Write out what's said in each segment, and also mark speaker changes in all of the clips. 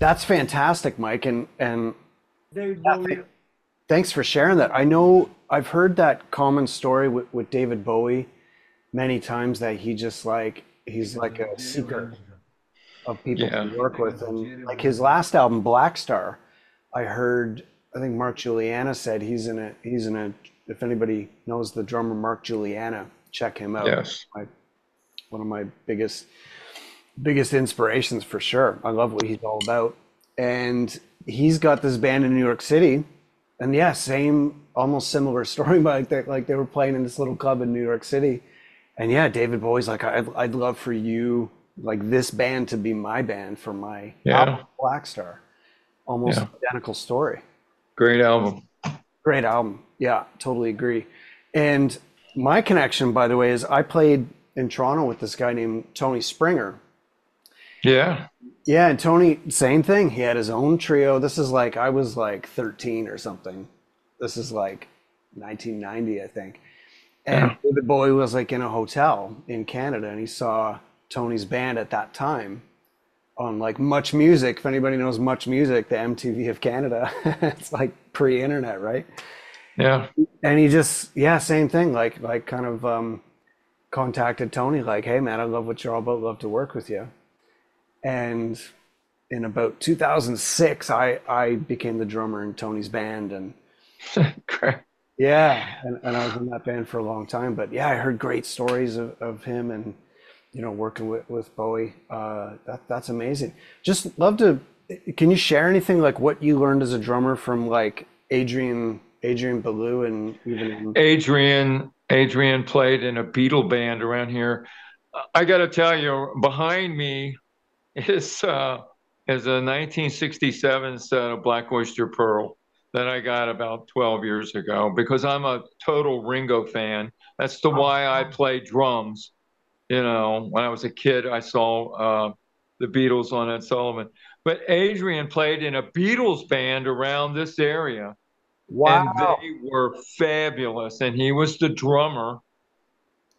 Speaker 1: That's fantastic, Mike, and and yeah, th- thanks for sharing that. I know I've heard that common story with, with David Bowie many times that he just like he's like a seeker of people
Speaker 2: Yeah.
Speaker 1: to work with, and like his last album, Black Star, I heard. I think Mark Guiliana said he's in a he's in a. If anybody knows the drummer Mark Guiliana, check him out.
Speaker 2: Yes.
Speaker 1: My, one of my biggest biggest inspirations for sure. I love what he's all about. And he's got this band in New York City. And yeah, same, almost similar story, but like they, like they were playing in this little club in New York City. And yeah, David Bowie's like, I'd, I'd love for you, like this band to be my band for my
Speaker 2: Yeah.
Speaker 1: album, Black Star. Almost
Speaker 2: Yeah.
Speaker 1: identical story.
Speaker 2: Great album.
Speaker 1: Great album. Yeah, totally agree. And my connection, by the way, is I played in Toronto with this guy named Tony Springer.
Speaker 2: Yeah.
Speaker 1: Yeah, and Tony, same thing. He had his own trio. This is like I was like 13 or something. This is like 1990, I think. And
Speaker 2: Yeah.
Speaker 1: David Bowie was like in a hotel in Canada, and he saw Tony's band at that time on like Much Music. If anybody knows Much Music, the MTV of Canada, it's like pre-internet, right?
Speaker 2: Yeah.
Speaker 1: and he just yeah same thing like like kind of um contacted tony like hey man i love what you're all about love to work with you and in about 2006 i i became the drummer in tony's band and yeah and, and i was in that band for a long time but yeah i heard great stories of, of him and you know working with, with bowie. Uh that, that's amazing. Just love to can you share anything like what you learned as a drummer from like adrian adrian Belew and even in,
Speaker 2: Adrian Adrian played in a Beatle band around here. I got to tell you, behind me is uh, is a 1967 set of Black Oyster Pearl that I got about 12 years ago because I'm a total Ringo fan. That's the why I play drums. You know, when I was a kid, I saw uh, the Beatles on Ed Sullivan. But Adrian played in a Beatles band around this area
Speaker 1: wow
Speaker 2: and they were fabulous. And he was the drummer,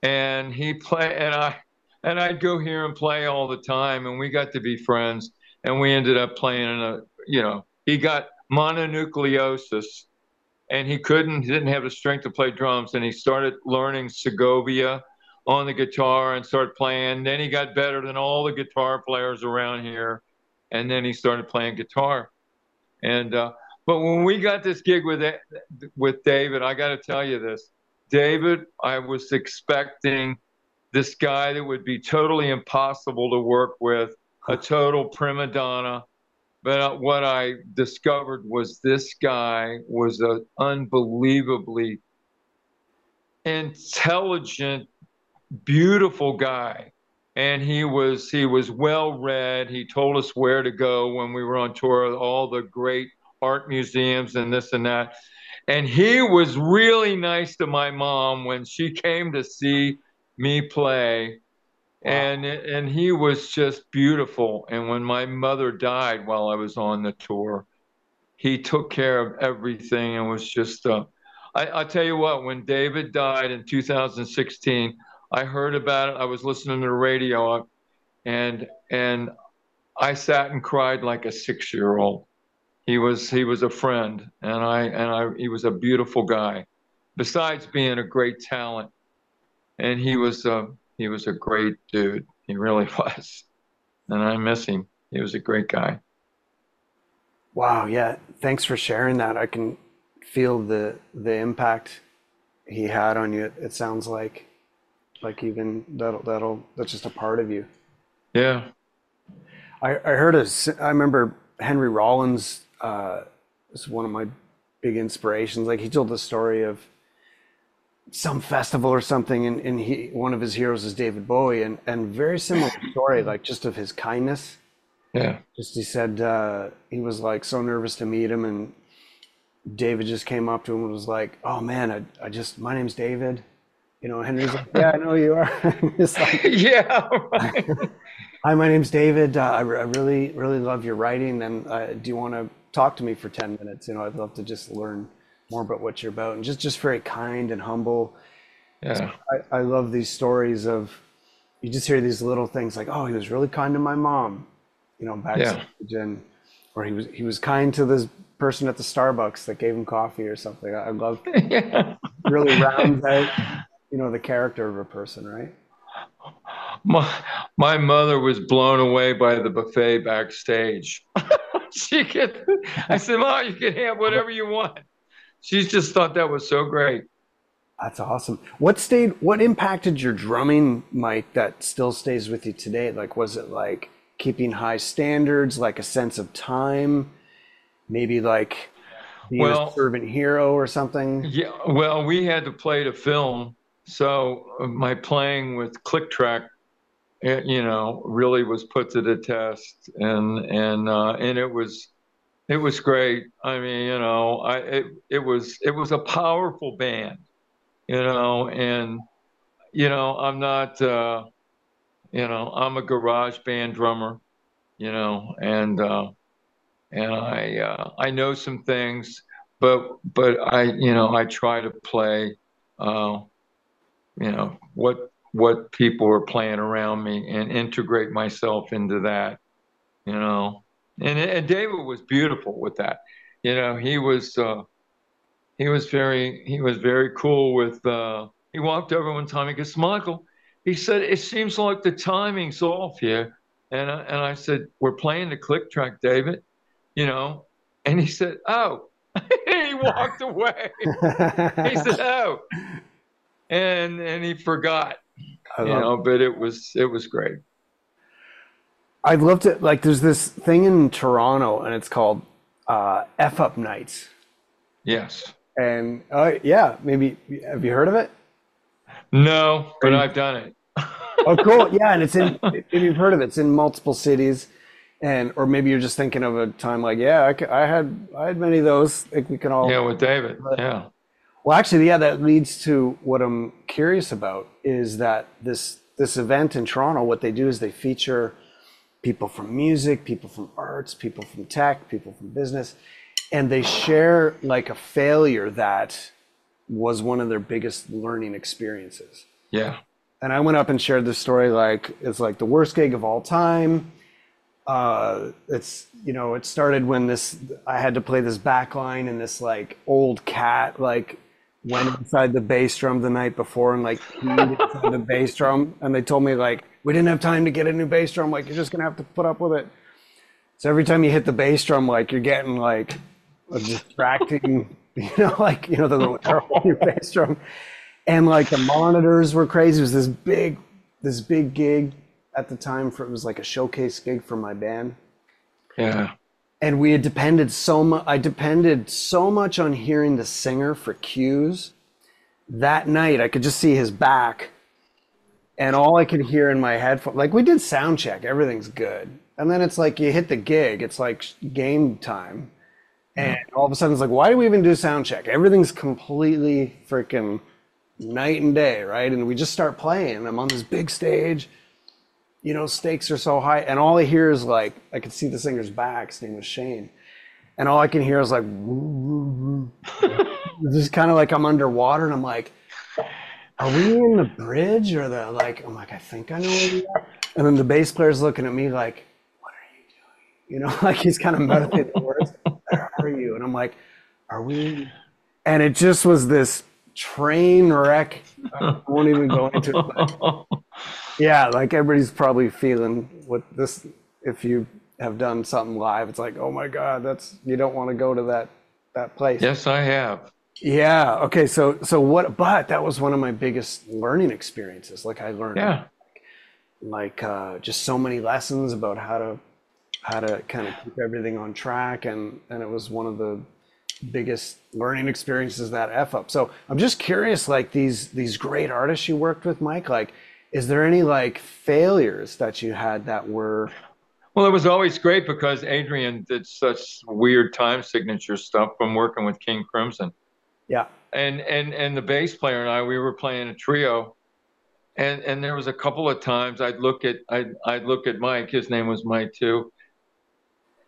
Speaker 2: and he played, and I and I'd go here and play all the time, and we got to be friends. And we ended up playing in a, you know, he got mononucleosis, and he couldn't, he didn't have the strength to play drums, and he started learning Segovia on the guitar and started playing. Then he got better than all the guitar players around here, and then he started playing guitar. And uh, but when we got this gig with with David, I got to tell you this, David, I was expecting this guy that would be totally impossible to work with, a total prima donna. But what I discovered was this guy was an unbelievably intelligent, beautiful guy. And he was he was well read. He told us where to go when we were on tour, all the great art museums and this and that. And he was really nice to my mom when she came to see me play. And and he was just beautiful. And when my mother died while I was on the tour, he took care of everything and was just uh, I, I'll tell you what, when David died in 2016, I heard about it. I was listening to the radio and and I sat and cried like a six year old he was he was a friend and i and i he was a beautiful guy besides being a great talent and he was a he was a great dude. He really was. And i miss him. He was a great guy.
Speaker 1: Wow. Yeah. Thanks for sharing that. I can feel the the impact he had on you it sounds like. Like even that'll that'll that's just a part of you.
Speaker 2: Yeah.
Speaker 1: I i heard a i remember henry rollins uh is one of my big inspirations. Like he told the story of some festival or something and, and he one of his heroes is david bowie and and very similar story like just of his kindness.
Speaker 2: Yeah.
Speaker 1: Just he said uh, he was like so nervous to meet him and david just came up to him and was like oh man i, I just my name's david. You know henry's like yeah i know you are. It's like
Speaker 2: yeah right.
Speaker 1: hi my name's david. Uh, I, I really really love your writing and uh, do you want to talk to me for 10 minutes? You know i'd love to just learn more about what you're about and just just very kind and humble
Speaker 2: yeah
Speaker 1: I, I love these stories of you just hear these little things like oh he was really kind to my mom you know backstage and or he was he was kind to this person at the Starbucks that gave him coffee or something. I love yeah. really rounds out you know the character of a person, right?
Speaker 2: My my mother was blown away by the buffet backstage. she could, I said, "Mom, you can have whatever you want." She just thought that was so great.
Speaker 1: That's awesome. What stayed? What impacted your drumming, Mike? That still stays with you today? Like, was it like keeping high standards, like a sense of time, maybe like being well, a servant hero or something?
Speaker 2: Yeah. Well, we had to play to film, so uh, my playing with click track, eh, you know, really was put to the test, and and uh, and it was. It was great. I mean, you know, I it, it was it was a powerful band you know, and you know, I'm not, uh, you know, I'm a garage band drummer, you know, and uh, and I uh, I know some things, but but I you know I try to play, uh, you know, what what people are playing around me and integrate myself into that, you know, and and David was beautiful with that, you know, he was. Uh, he was very he was very cool with uh, he walked over one time he goes michael he said it seems like the timing's off here. And I, and I said we're playing the click track david you know? And he said oh. He walked away. He said oh. And and he forgot you know it. but it was it was great
Speaker 1: i'd love to like there's this thing in toronto and it's called uh, f up nights
Speaker 2: yes
Speaker 1: and uh, yeah, maybe have you heard of it?
Speaker 2: No, but I've done it.
Speaker 1: oh, cool. Yeah, and it's in. If you've heard of it, it's in multiple cities, and or maybe you're just thinking of a time like, yeah, I, I had I had many of those. I think we can all.
Speaker 2: Yeah, with David. But, yeah.
Speaker 1: Well, actually, yeah, that leads to what I'm curious about is that this this event in Toronto. What they do is they feature people from music, people from arts, people from tech, people from business, and they share like a failure that was one of their biggest learning experiences.
Speaker 2: Yeah.
Speaker 1: And I went up and shared this story like it's like the worst gig of all time. Uh, it's you know it started when this I had to play this back line and this like old cat like went inside the bass drum the night before and like inside the bass drum and they told me like we didn't have time to get a new bass drum like you're just gonna have to put up with it. So every time you hit the bass drum like you're getting like a distracting, you know, like you know the little on your bass drum, and like the monitors were crazy. It was this big, this big gig at the time for it was like a showcase gig for my band.
Speaker 2: Yeah.
Speaker 1: And we had depended so much. I depended so much on hearing the singer for cues. That night, I could just see his back, and all I could hear in my headphone, like we did sound check, everything's good, and then it's like you hit the gig, it's like game time and all of a sudden, it's like, why do we even do sound check? Everything's completely freaking night and day, right? And we just start playing. I'm on this big stage, you know, stakes are so high. And all I hear is like, I can see the singer's back. His name was Shane. And all I can hear is like, it's just kind of like I'm underwater. And I'm like, are we in the bridge or the like? I'm like, I think I know where we are. And then the bass player's looking at me like, what are you doing? You know, like he's kind of meditating the words where are you? And I'm like, are we? And it just was this train wreck. I won't even go into it. yeah, like everybody's probably feeling what this, if you have done something live, it's like, oh my God, that's, you don't want to go to that, that place.
Speaker 2: Yes, I have.
Speaker 1: Yeah. Okay. So, so what, but that was one of my biggest learning experiences. Like I learned,
Speaker 2: yeah.
Speaker 1: like, uh, just so many lessons about how to how to kind of keep everything on track and and it was one of the biggest learning experiences that f up so i'm just curious like these these great artists you worked with mike like is there any like failures that you had that were
Speaker 2: well it was always great because adrian did such weird time signature stuff from working with king crimson
Speaker 1: yeah
Speaker 2: and and and the bass player and i we were playing a trio and and there was a couple of times i'd look at i'd, I'd look at mike his name was mike too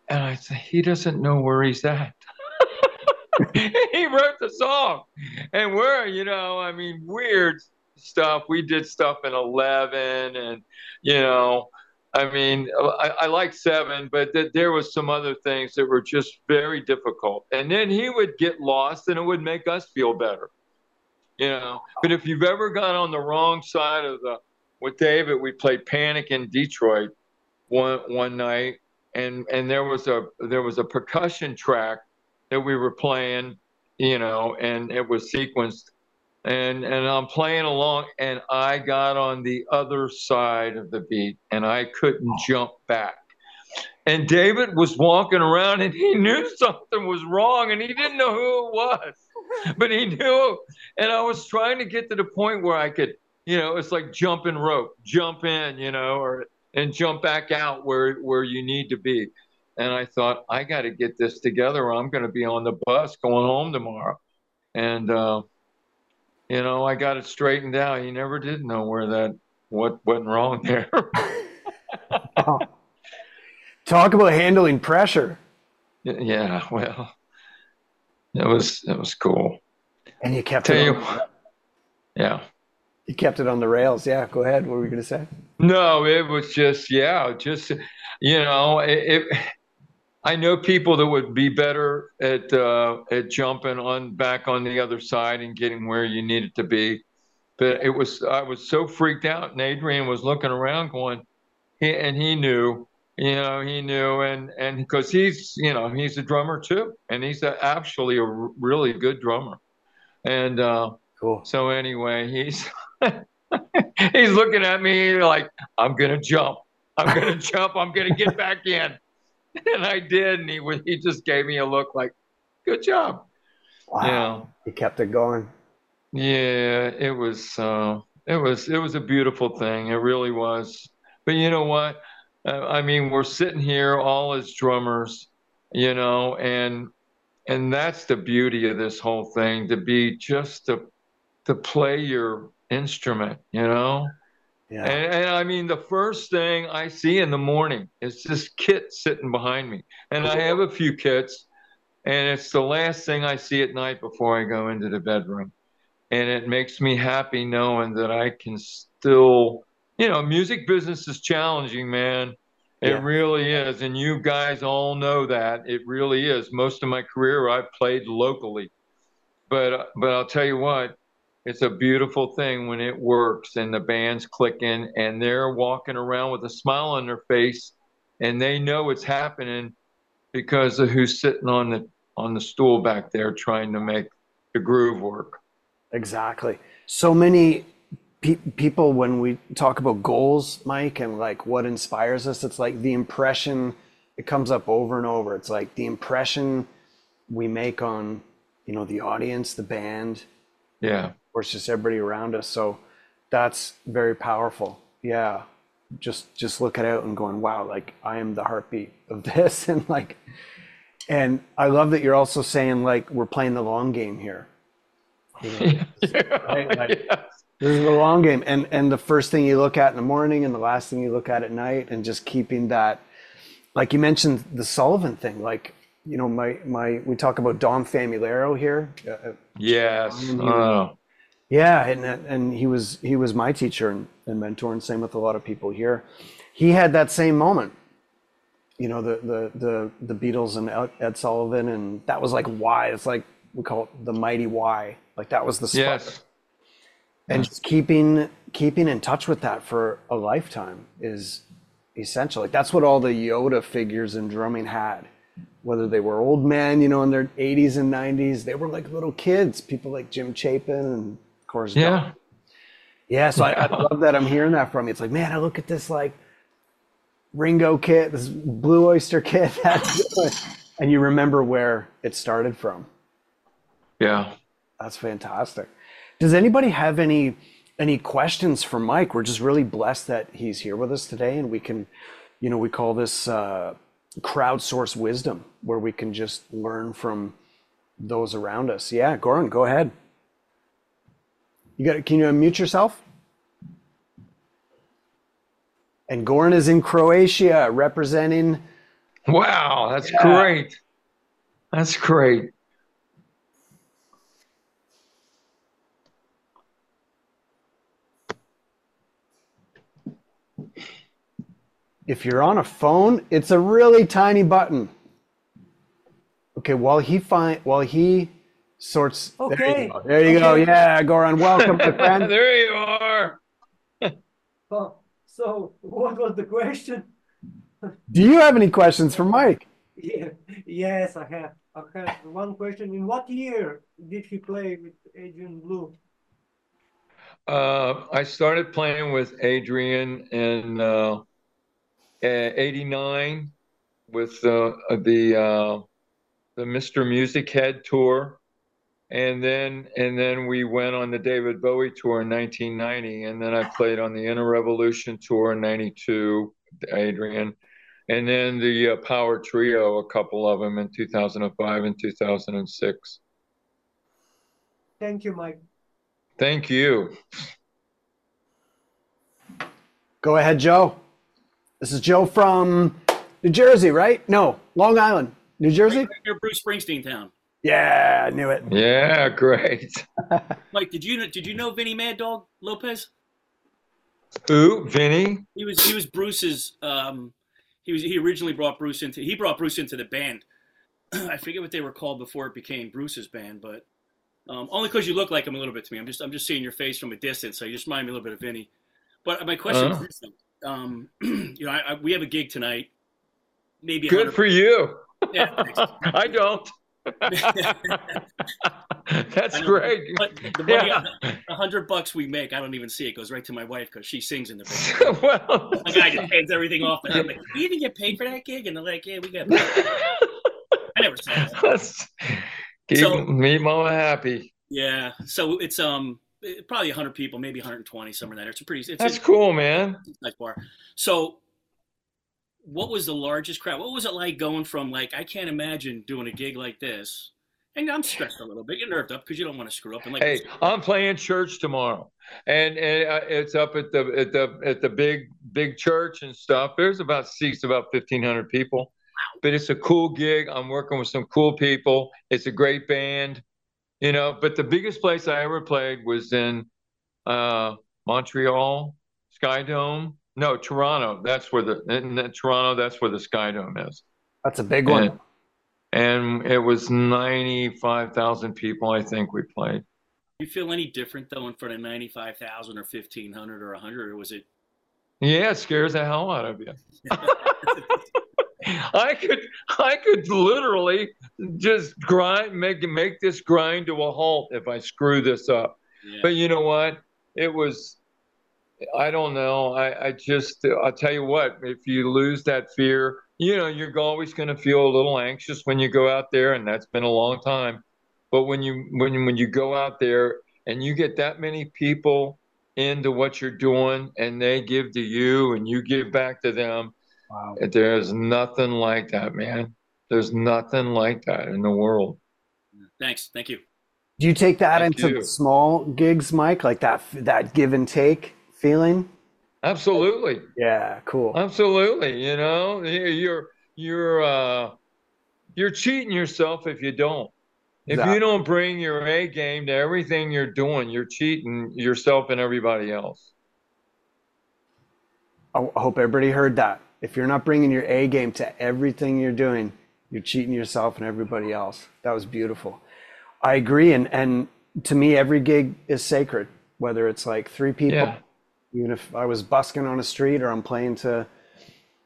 Speaker 2: and I say he doesn't know where he's at. he wrote the song. And we're, you know, I mean, weird stuff. We did stuff in 11 and, you know, I mean, I, I like seven, but th- there was some other things that were just very difficult. And then he would get lost, and it would make us feel better, you know. But if you've ever gone on the wrong side of the with David, we played Panic in Detroit one one night, and and there was a there was a percussion track that we were playing, you know, and it was sequenced and and I'm playing along and I got on the other side of the beat and I couldn't jump back. And David was walking around and he knew something was wrong and he didn't know who it was. But he knew and I was trying to get to the point where I could, you know, it's like jumping rope, jump in, you know, or and jump back out where where you need to be. And I thought I got to get this together or I'm going to be on the bus going home tomorrow. And uh you know, I got it straightened out. You never did know where that what went wrong there.
Speaker 1: Talk about handling pressure.
Speaker 2: Yeah, well, it was it was cool.
Speaker 1: And you kept
Speaker 2: Tell
Speaker 1: it.
Speaker 2: you, yeah.
Speaker 1: you kept it on the rails. Yeah, go ahead. What were you going to say?
Speaker 2: No, it was just yeah, just you know, it, it I know people that would be better at uh, at jumping on back on the other side and getting where you needed to be, but it was I was so freaked out, and Adrian was looking around, going, he, and he knew, you know, he knew, and and because he's you know he's a drummer too, and he's a, actually a really good drummer, and uh,
Speaker 1: Cool.
Speaker 2: so anyway, he's he's looking at me like I'm gonna jump, I'm gonna jump, I'm gonna get back in. and I did, and he he just gave me a look like, "Good job."
Speaker 1: Wow. He kept it going.
Speaker 2: Yeah, it was uh, it was it was a beautiful thing. It really was. But you know what? Uh, I mean, we're sitting here all as drummers, you know, and and that's the beauty of this whole thing to be just to to play your instrument, you know.
Speaker 1: Yeah.
Speaker 2: And, and, I mean, the first thing I see in the morning is this kit sitting behind me. And I have a few kits, and it's the last thing I see at night before I go into the bedroom. And it makes me happy knowing that I can still, you know, music business is challenging, man. It
Speaker 1: Yeah.
Speaker 2: really is. And you guys all know that. It really is. Most of my career, I've played locally. But, but I'll tell you what, it's a beautiful thing when it works and the band's clicking and they're walking around with a smile on their face and they know it's happening because of who's sitting on the on the stool back there trying to make the groove work.
Speaker 1: Exactly. So many pe- people, when we talk about goals, Mike, and like what inspires us, it's like the impression, it comes up over and over. It's like the impression we make on, you know, the audience, the band,
Speaker 2: Yeah.
Speaker 1: Or it's just everybody around us. So that's very powerful. Yeah. Just just looking out and going, wow, like I am the heartbeat of this. And like and I love that you're also saying like we're playing the long game here. You know, Right, like-
Speaker 2: Yes.
Speaker 1: this is the long game. And and the first thing you look at in the morning and the last thing you look at at night and just keeping that like you mentioned the Sullivan thing, like you know, my my we talk about Dom Famularo here. Uh,
Speaker 2: Yes. Oh,
Speaker 1: Yeah, and and he was he was my teacher and, and mentor, and same with a lot of people here. He had that same moment, you know, the the the the Beatles and Ed- Sullivan, and that was like why. It's like we call it the mighty why. Like that was the spark.
Speaker 2: yes.
Speaker 1: And just keeping keeping in touch with that for a lifetime is essential. Like that's what all the Yoda figures in drumming had. Whether they were old men, you know, in their 80s and 90s, they were like little kids. People like Jim Chapin and
Speaker 2: Yeah.
Speaker 1: Yeah, so I, I love that I'm hearing that from you. It's like, man, I look at this like Ringo kit, this Blue Oyster kit, and you remember where it started from.
Speaker 2: Yeah.
Speaker 1: That's fantastic. Does anybody have any any questions for Mike? We're just really blessed that he's here with us today, and we can, you know, we call this uh, crowdsource wisdom, where we can just learn from those around us. Yeah, Goran, go ahead. You got? Can you unmute yourself? And Goran is in Croatia, representing.
Speaker 2: Wow, that's
Speaker 1: Yeah.
Speaker 2: great. That's great.
Speaker 1: if you're on a phone, it's a really tiny button. Okay, while he find while he sorts. There
Speaker 3: Okay.
Speaker 1: you go. There you go.
Speaker 3: Okay.
Speaker 1: Yeah, Goran, welcome, my friend.
Speaker 2: there you are.
Speaker 3: Oh, so what was the question?
Speaker 1: Do you have any questions for Mike?
Speaker 3: Yeah, yes, I have. I have one question. In what year did he play with Adrian Belew?
Speaker 2: Uh, I started playing with Adrian in uh, '89 with uh, the uh, the Mr. Music Head tour, and then and then we went on the David Bowie tour in 1990, and then I played on the Inner Revolution tour in '92, Adrian, and then the uh, Power Trio, a couple of them in 2005 and 2006.
Speaker 3: Thank you, Mike.
Speaker 2: Thank you.
Speaker 1: Go ahead, Joe. This is Joe from New Jersey, right? No, Long Island, New Jersey.
Speaker 4: Near Bruce Springsteen town.
Speaker 1: Yeah, I knew it.
Speaker 2: Yeah, great.
Speaker 4: Mike, did you did you know Vinny Mad Dog Lopez?
Speaker 2: Who, Vinny?
Speaker 4: He was he was Bruce's. Um, he was he originally brought Bruce into he brought Bruce into the band. I forget what they were called before it became Bruce's band, but um, only because you look like him a little bit to me. I'm just I'm just seeing your face from a distance, so you just remind me a little bit of Vinny. But my question
Speaker 2: Uh-huh.
Speaker 4: is, um, you know, I, I, we have a gig tonight. Maybe
Speaker 2: Good
Speaker 4: hundred-
Speaker 2: for you.
Speaker 4: Yeah.
Speaker 2: I don't. That's great.
Speaker 4: The money,
Speaker 2: Yeah.
Speaker 4: a hundred bucks we make, I don't even see it. Goes right to my wife because she sings in the band.
Speaker 2: well,
Speaker 4: My guy just hands everything off her. I'm like, we didn't get paid for that gig, and they're like, yeah, we got. Paid. I never saw that.
Speaker 2: Let's keep
Speaker 4: So-
Speaker 2: me mama happy.
Speaker 4: Yeah, so it's um probably 100 people, maybe 120, somewhere in there. It's a pretty it's
Speaker 2: That's
Speaker 4: a
Speaker 2: cool, man.
Speaker 4: nice bar. So, what was the largest crowd? What was it like going from like I can't imagine doing a gig like this, and I'm stressed a little bit. You're nerved up because you don't want to screw up. And like,
Speaker 2: Hey, I'm playing church tomorrow, and, and uh, it's up at the at the at the big big church and stuff. There's about seats about 1,500 people, but it's a cool gig. I'm working with some cool people. It's a great band, you know. But the biggest place I ever played was in uh, Montreal Sky Dome. No, Toronto. That's where the in the- Toronto. That's where the Sky Dome is.
Speaker 1: That's a big one.
Speaker 2: And, and it was 95,000 people, I think we played.
Speaker 4: you feel any different though in front of 95,000 or 1,500 or 100, or was it?
Speaker 2: Yeah, it scares the hell out of you. I could, I could literally just grind, make make this grind to a halt if I screw this up.
Speaker 4: Yeah.
Speaker 2: But you know what? It was, I don't know. I, I just, I'll tell you what. If you lose that fear, you know, you're always going to feel a little anxious when you go out there, and that's been a long time. But when you when you- when you go out there and you get that many people into what you're doing, and they give to you, and you give back to them,
Speaker 1: Wow.
Speaker 2: there's nothing like that, man. There's nothing like that in the world.
Speaker 4: Thanks, thank you.
Speaker 1: Do you take that
Speaker 2: Thank
Speaker 1: into
Speaker 2: you.
Speaker 1: small gigs, Mike? Like that that give and take feeling?
Speaker 2: Absolutely.
Speaker 1: Yeah, cool.
Speaker 2: Absolutely, you know, you- you're you're uh, you're cheating yourself if you don't. If
Speaker 1: Exactly.
Speaker 2: you don't bring your A game to everything you're doing, you're cheating yourself and everybody else.
Speaker 1: I I hope everybody heard that. If you're not bringing your A game to everything you're doing, you're cheating yourself and everybody else. That was beautiful. I agree, and and to me, every gig is sacred. Whether it's like three people,
Speaker 2: Yeah.
Speaker 1: Even if I was busking on a street or I'm playing to,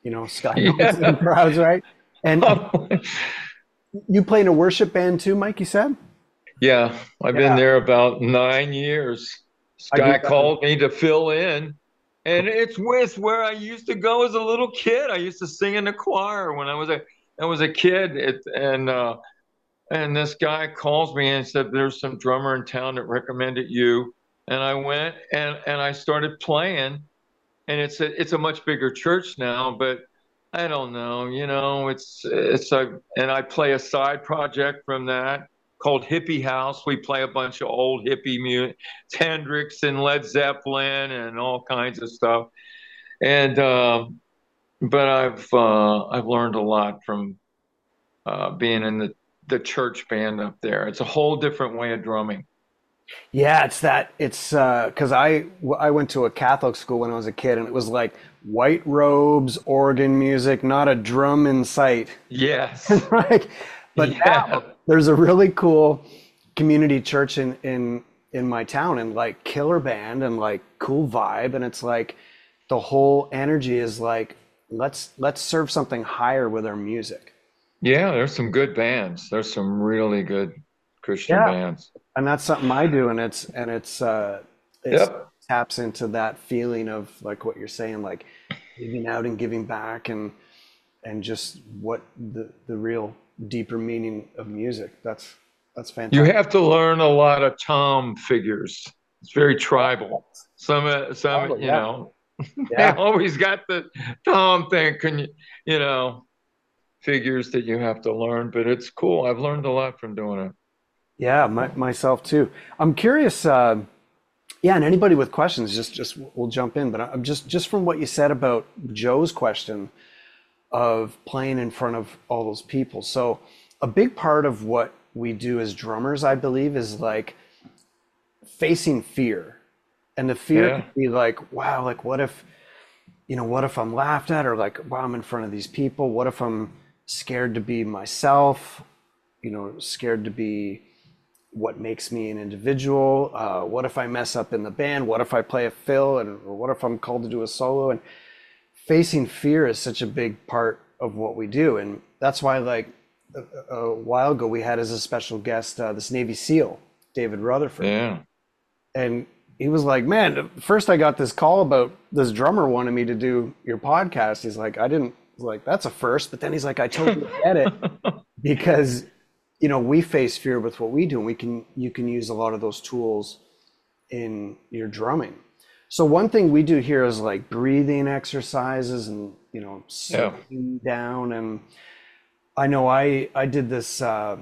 Speaker 1: you know, sky
Speaker 2: Yeah.
Speaker 1: crowds, right? And you play in a worship band too, Mike? You said.
Speaker 2: yeah, I've
Speaker 1: Yeah.
Speaker 2: been there about nine years. This
Speaker 1: I
Speaker 2: guy
Speaker 1: get that.
Speaker 2: called me to fill in, and it's with where I used to go as a little kid. I used to sing in the choir when I was a I was a kid, it, and uh, and this guy calls me and said, "There's some drummer in town that recommended you." And I went and and I started playing, and it's a it's a much bigger church now, but I don't know, you know, it's it's a and I play a side project from that called Hippie House. We play a bunch of old hippie music, Hendrix and Led Zeppelin and all kinds of stuff. And um, but I've uh, I've learned a lot from uh, being in the the church band up there. It's a whole different way of drumming.
Speaker 1: Yeah, it's that. It's uh, because I I went to a Catholic school when I was a kid, and it was like white robes, organ music, not a drum in sight.
Speaker 2: Yes.
Speaker 1: right. But
Speaker 2: Yeah.
Speaker 1: now there's a really cool community church in in in my town, and like killer band and like cool vibe, and it's like the whole energy is like let's let's serve something higher with our music.
Speaker 2: Yeah, there's some good bands. There's some really good Christian
Speaker 1: Yeah.
Speaker 2: bands.
Speaker 1: and that's something I do, and it's and it's uh, it
Speaker 2: Yep.
Speaker 1: taps into that feeling of like what you're saying, like giving out and giving back, and and just what the the real deeper meaning of music. That's that's fantastic.
Speaker 2: You have to learn a lot of tom figures. It's very tribal. Some, uh, some,
Speaker 1: Oh,
Speaker 2: you
Speaker 1: yeah.
Speaker 2: know,
Speaker 1: Yeah.
Speaker 2: they always got the tom thing. Can you, you know, figures that you have to learn. But it's cool. I've learned a lot from doing it.
Speaker 1: Yeah, my, myself too. I'm curious. Uh, yeah, and anybody with questions, just just we'll jump in. But I'm just just from what you said about Joe's question of playing in front of all those people. So a big part of what we do as drummers, I believe, is like facing fear, and the fear
Speaker 2: Yeah.
Speaker 1: could be like, wow, like what if, you know, what if I'm laughed at, or like, wow, I'm in front of these people. What if I'm scared to be myself? You know, scared to be what makes me an individual. Uh, what if I mess up in the band? What if I play a fill? And what if I'm called to do a solo? And facing fear is such a big part of what we do, and that's why, like a, a while ago, we had as a special guest uh, this Navy SEAL, David Rutherford,
Speaker 2: Yeah.
Speaker 1: and he was like, "Man, first I got this call about this drummer wanted me to do your podcast." He's like, "I didn't." Like, "That's a first but then he's like, "I totally get it." because you know we face fear with what we do and we can you can use a lot of those tools in your drumming so one thing we do here is like breathing exercises and you know
Speaker 2: Yeah.
Speaker 1: sitting down and i know i i did this uh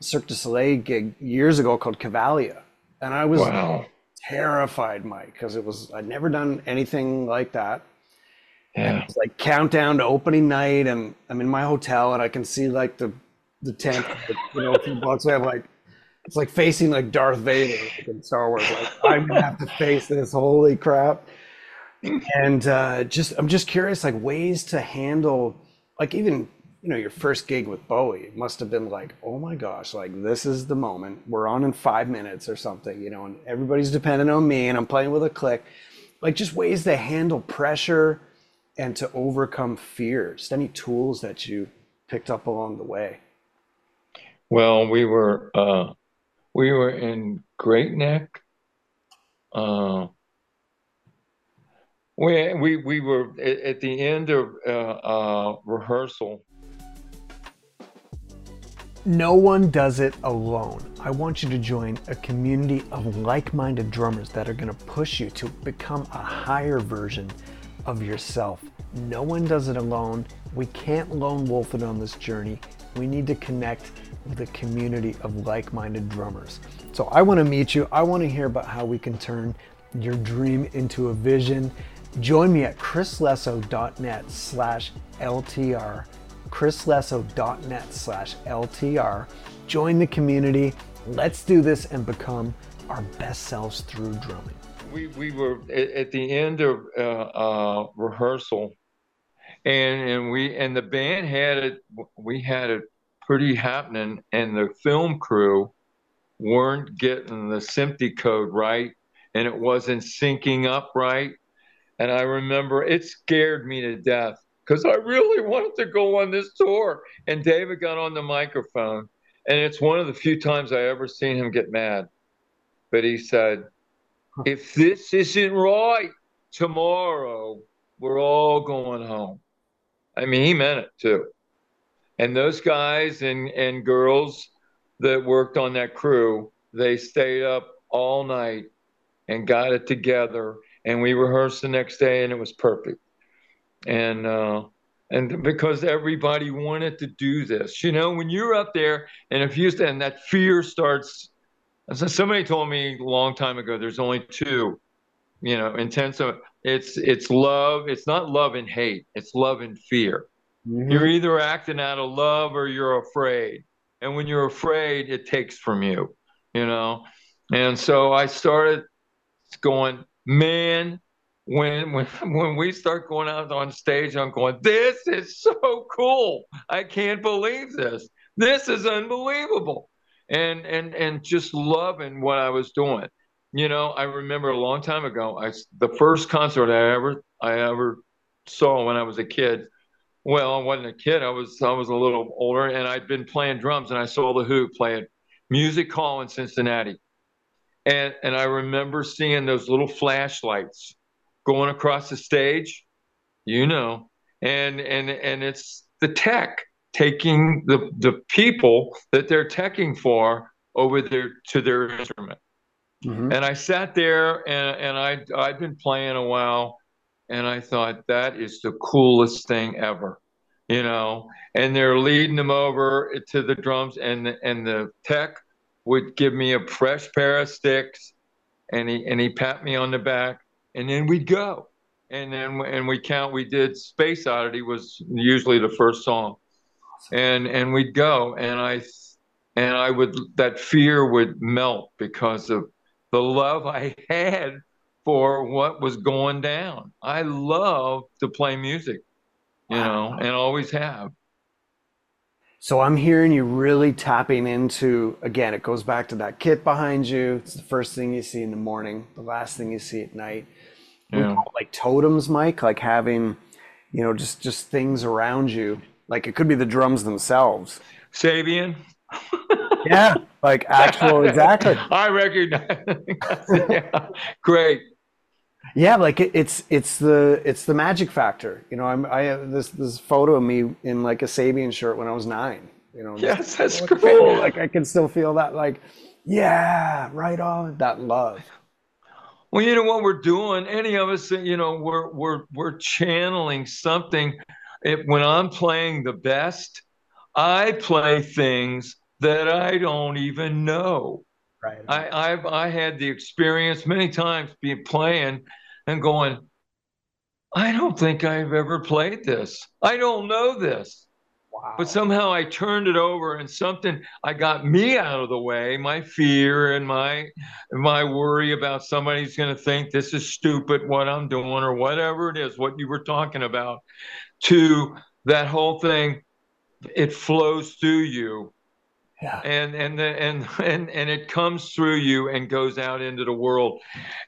Speaker 1: cirque du soleil gig years ago called cavalia and i was
Speaker 2: Wow.
Speaker 1: terrified mike because it was i'd never done anything like that
Speaker 2: Yeah.
Speaker 1: it's like countdown to opening night, and I'm in my hotel, and I can see like the the tent, you know, a few blocks away. Like, it's like facing like Darth Vader like in Star Wars. Like I'm gonna have to face this. Holy crap! And uh, just I'm just curious, like ways to handle, like even you know your first gig with Bowie must have been like, oh my gosh, like this is the moment. We're on in five minutes or something, you know, and everybody's dependent on me, and I'm playing with a click. Like just ways to handle pressure and to overcome fear. Just any tools that you picked up along the way.
Speaker 2: Well, we were uh, we were in Great Neck. Uh, we we we were at, the end of uh, uh, rehearsal.
Speaker 1: No one does it alone. I want you to join a community of like minded drummers that are going to push you to become a higher version of yourself. No one does it alone. We can't lone wolf it on this journey. We need to connect with a community of like minded drummers. So I want to meet you. I want to hear about how we can turn your dream into a vision. Join me at chrislesso.net slash LTR chrislesso.net slash LTR. Join the community. Let's do this and become our best selves through drumming.
Speaker 2: We we were at, the end of uh, uh, rehearsal, and and we and the band had it. We had it pretty happening, and the film crew weren't getting the SMPTE code right, and it wasn't syncing up right. And I remember it scared me to death because I really wanted to go on this tour. And David got on the microphone, and it's one of the few times I ever seen him get mad. But he said, "If this isn't right tomorrow, we're all going home." I mean, he meant it too. And those guys and and girls that worked on that crew, they stayed up all night and got it together. And we rehearsed the next day, and it was perfect and uh, and because everybody wanted to do this, you know, when you're up there and if you and that fear starts. Somebody told me a long time ago, there's only two, you know, intensive. It's it's love. It's not love and hate. It's love and fear. Mm-hmm. You're either acting out of love or you're afraid. And when you're afraid, it takes from you, you know. And so I started going, man, when when when we start going out on stage, I'm going, this is so cool. I can't believe this. This is unbelievable. And and and just loving what I was doing. You know, I remember a long time ago, I the first concert I ever I ever saw when I was a kid. Well, I wasn't a kid. I was I was a little older, and I'd been playing drums, and I saw the Who playing Music Hall in Cincinnati, and and I remember seeing those little flashlights going across the stage, you know, and and and it's the tech taking the the people that they're teching for over there to their instrument. Mm-hmm. And I sat there and and I I'd been playing a while and I thought that is the coolest thing ever. You know, and they're leading them over to the drums and the, and the tech would give me a fresh pair of sticks and he and he pat me on the back and then we'd go and then and we count we did space oddity was usually the first song and and we'd go and i and i would that fear would melt because of the love i had for what was going down i love to play music you know and always have
Speaker 1: so i'm hearing you really tapping into again it goes back to that kit behind you it's the first thing you see in the morning the last thing you see at night yeah. like totems, Mike, like having, you know, just just things around you. Like it could be the drums themselves.
Speaker 2: Sabian.
Speaker 1: yeah, like actual exactly.
Speaker 2: I recognize. yeah, great.
Speaker 1: Yeah, like it, it's it's the it's the magic factor. You know, I'm I have this this photo of me in like a Sabian shirt when I was nine. You know.
Speaker 2: Yes, that's great. Cool.
Speaker 1: Like I can still feel that. Like, yeah, right on that love.
Speaker 2: Well, you know what we're doing. Any of us, you know, we're we're we're channeling something. It, when I'm playing the best, I play things that I don't even know. Right. I, I've I had the experience many times being playing and going. I don't think I've ever played this. I don't know this. Wow. But somehow I turned it over and something I got me out of the way, my fear and my my worry about somebody's going to think this is stupid what I'm doing or whatever it is what you were talking about to that whole thing it flows through you. Yeah. And and the, and and and it comes through you and goes out into the world.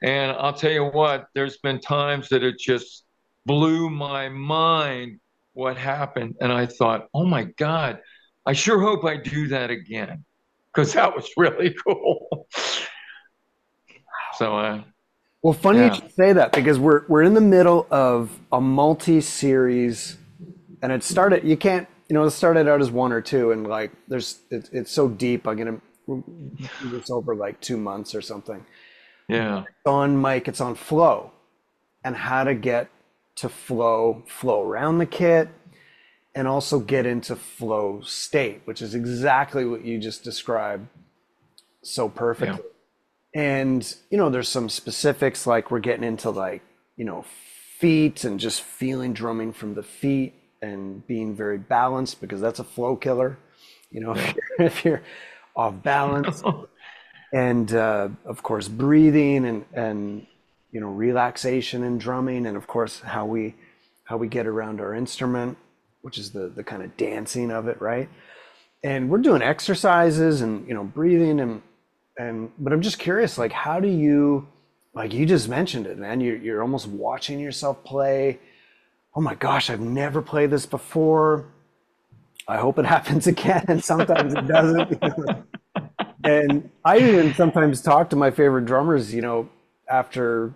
Speaker 2: And I'll tell you what, there's been times that it just blew my mind what happened. And I thought, oh my God, I sure hope I do that again because that was really cool. so, uh,
Speaker 1: well, funny yeah. you say that because we're we're in the middle of a multi-series, and it started. You can't, you know, it started out as one or two, and like there's it, it's so deep. I'm gonna do this over like two months or something.
Speaker 2: Yeah.
Speaker 1: It's on Mike. It's on flow, and how to get to flow, flow around the kit, and also get into flow state, which is exactly what you just described so perfectly. Yeah. And, you know, there's some specifics like we're getting into like, you know, feet and just feeling drumming from the feet and being very balanced because that's a flow killer. You know, yeah. if, you're, if you're off balance. and uh, of course, breathing and, and you know relaxation and drumming and of course how we how we get around our instrument which is the the kind of dancing of it right and we're doing exercises and you know breathing and and but i'm just curious like how do you like you just mentioned it man you're, you're almost watching yourself play oh my gosh i've never played this before. I hope it happens again and sometimes it doesn't. And i even sometimes talk to my favorite drummers you know after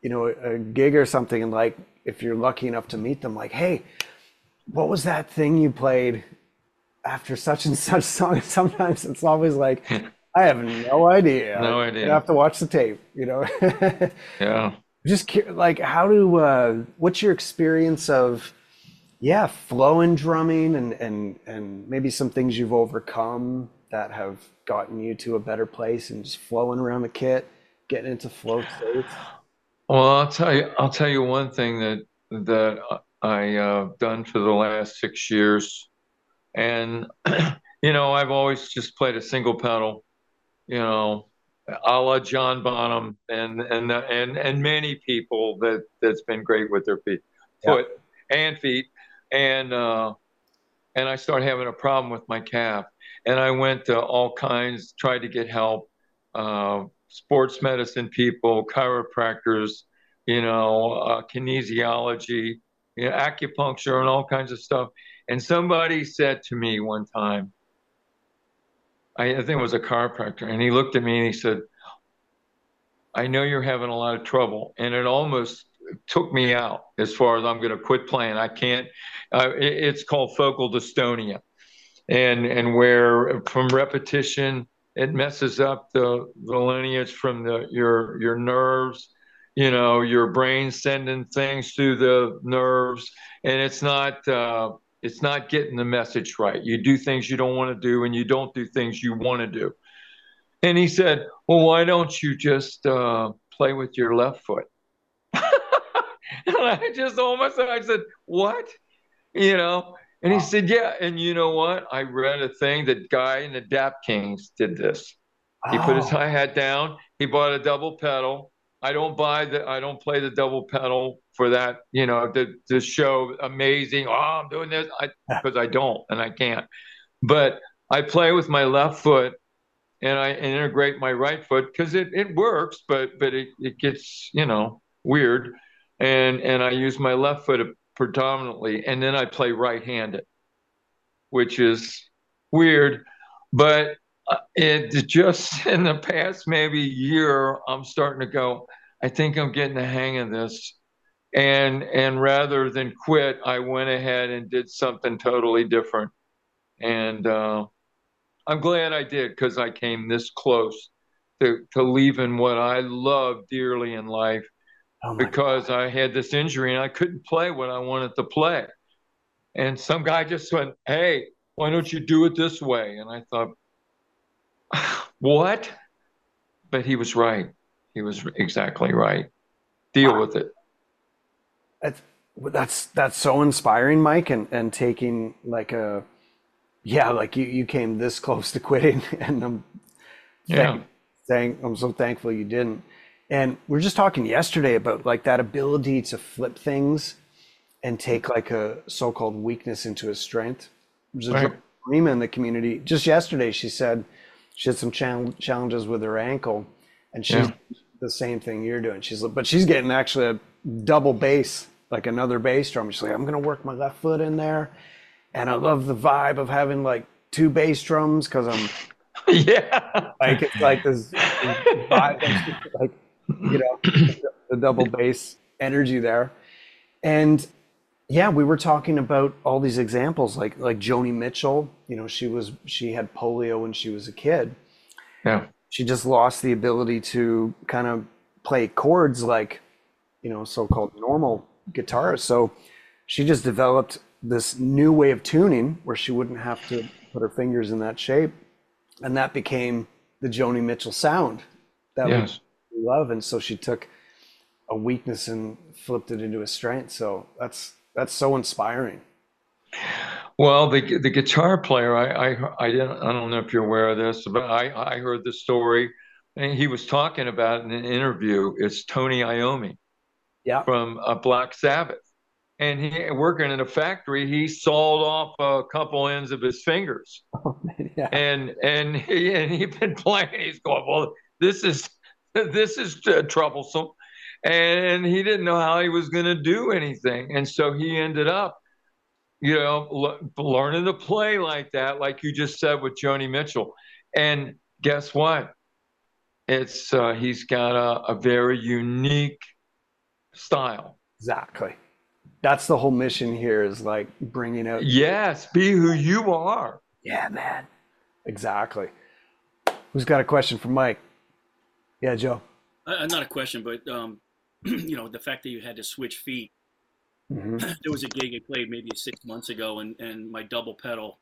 Speaker 1: you know a gig or something and like if you're lucky enough to meet them like hey what was that thing you played after such and such song? Sometimes it's always like i have no idea.
Speaker 2: No idea. You
Speaker 1: have to watch the tape you know?
Speaker 2: Yeah
Speaker 1: just like how do uh what's your experience of yeah flow and drumming and and and maybe some things you've overcome that have gotten you to a better place and just flowing around the kit getting into flow states?
Speaker 2: Well, I'll tell you. I'll tell you one thing that that I uh, done for the last six years, and you know I've always just played a single pedal, you know, a la John Bonham and and and and many people that that's been great with their feet,
Speaker 1: Yeah.
Speaker 2: foot and feet, and uh, and I started having a problem with my calf, and I went to all kinds, tried to get help, uh, sports medicine people, chiropractors, you know, uh, kinesiology, you know, acupuncture, and all kinds of stuff. And somebody said to me one time, I, I think it was a chiropractor, and he looked at me and he said, I know you're having a lot of trouble. And it almost took me out as far as I'm going to quit playing. I can't, uh, it, it's called focal dystonia. And, and where from repetition, it messes up the, the lineage from the, your, your nerves, you know, your brain sending things through the nerves. And it's not, uh, it's not getting the message right. You do things you don't want to do, and you don't do things you want to do. And he said, Well, why don't you just uh, play with your left foot? and I just almost I said, What? You know? And he said, Yeah. And you know what? I read a thing that guy in the Dap Kings did this. He put his
Speaker 1: Oh,
Speaker 2: hi hat down. He bought a double pedal. I don't buy the. I don't play the double pedal for that. You know, to to show amazing. Oh, I'm doing this. I because I don't and I can't. But I play with my left foot, and I integrate my right foot because it it works. But but it it gets you know weird, and and I use my left foot predominantly, and then I play right-handed, which is weird, but it just in the past maybe year i'm starting to go i think i'm getting the hang of this. And and rather than quit i went ahead and did something totally different. And uh, i'm glad i did because i came this close to, to leaving what i love dearly in life
Speaker 1: oh
Speaker 2: because i had this injury and i couldn't play what i wanted to play. And some guy just went hey why don't you do it this way? And i thought what? But he was right. He was exactly right. Deal with it.
Speaker 1: That's that's that's so inspiring, Mike, and and taking like a yeah, like you you came this close to quitting, and I'm
Speaker 2: Yeah.
Speaker 1: thank, thank I'm so thankful you didn't. And we are just talking yesterday about like that ability to flip things and take like a so-called weakness into a strength. There's a
Speaker 2: Right.
Speaker 1: Rima in the community. Just yesterday, she said she had some challenges with her ankle, and she's
Speaker 2: Yeah.
Speaker 1: the same thing you're doing. She's but she's getting actually a double bass, like another bass drum. She's like, I'm gonna work my left foot in there, and I love the vibe of having like two bass drums because I'm
Speaker 2: yeah.
Speaker 1: like it's like this, this vibe, like you know, the double bass energy there, and yeah, we were talking about all these examples, like like Joni Mitchell. You know, she was she had polio when she was a kid.
Speaker 2: Yeah.
Speaker 1: She just lost the ability to kind of play chords like, you know, so-called normal guitarists. So she just developed this new way of tuning where she wouldn't have to put her fingers in that shape, and that became the Joni Mitchell sound that we love. And so she took a weakness and flipped it into a strength. So that's that's so inspiring.
Speaker 2: Well, the the guitar player, I I I didn't I don't know if you're aware of this, but I I heard the story, and he was talking about in an interview. It's Tony Iommi
Speaker 1: Yeah.
Speaker 2: from uh, Black Sabbath, and he working in a factory. He sawed off a couple ends of his fingers.
Speaker 1: yeah.
Speaker 2: and and he and he'd been playing. He's going, well, this is this is uh, troublesome, and he didn't know how he was going to do anything, and so he ended up, you know, le- learning to play like that, like you just said with Joni Mitchell, and guess what? It's uh, he's got a, a very unique style.
Speaker 1: Exactly. That's the whole mission here is like bringing out.
Speaker 2: Yes, be who you are.
Speaker 1: Yeah, man. Exactly. Who's got a question for Mike? Yeah, Joe.
Speaker 4: Uh, not a question, but um, you know, the fact that you had to switch feet.
Speaker 1: hmm
Speaker 4: There was a gig I played maybe six months ago, and and my double pedal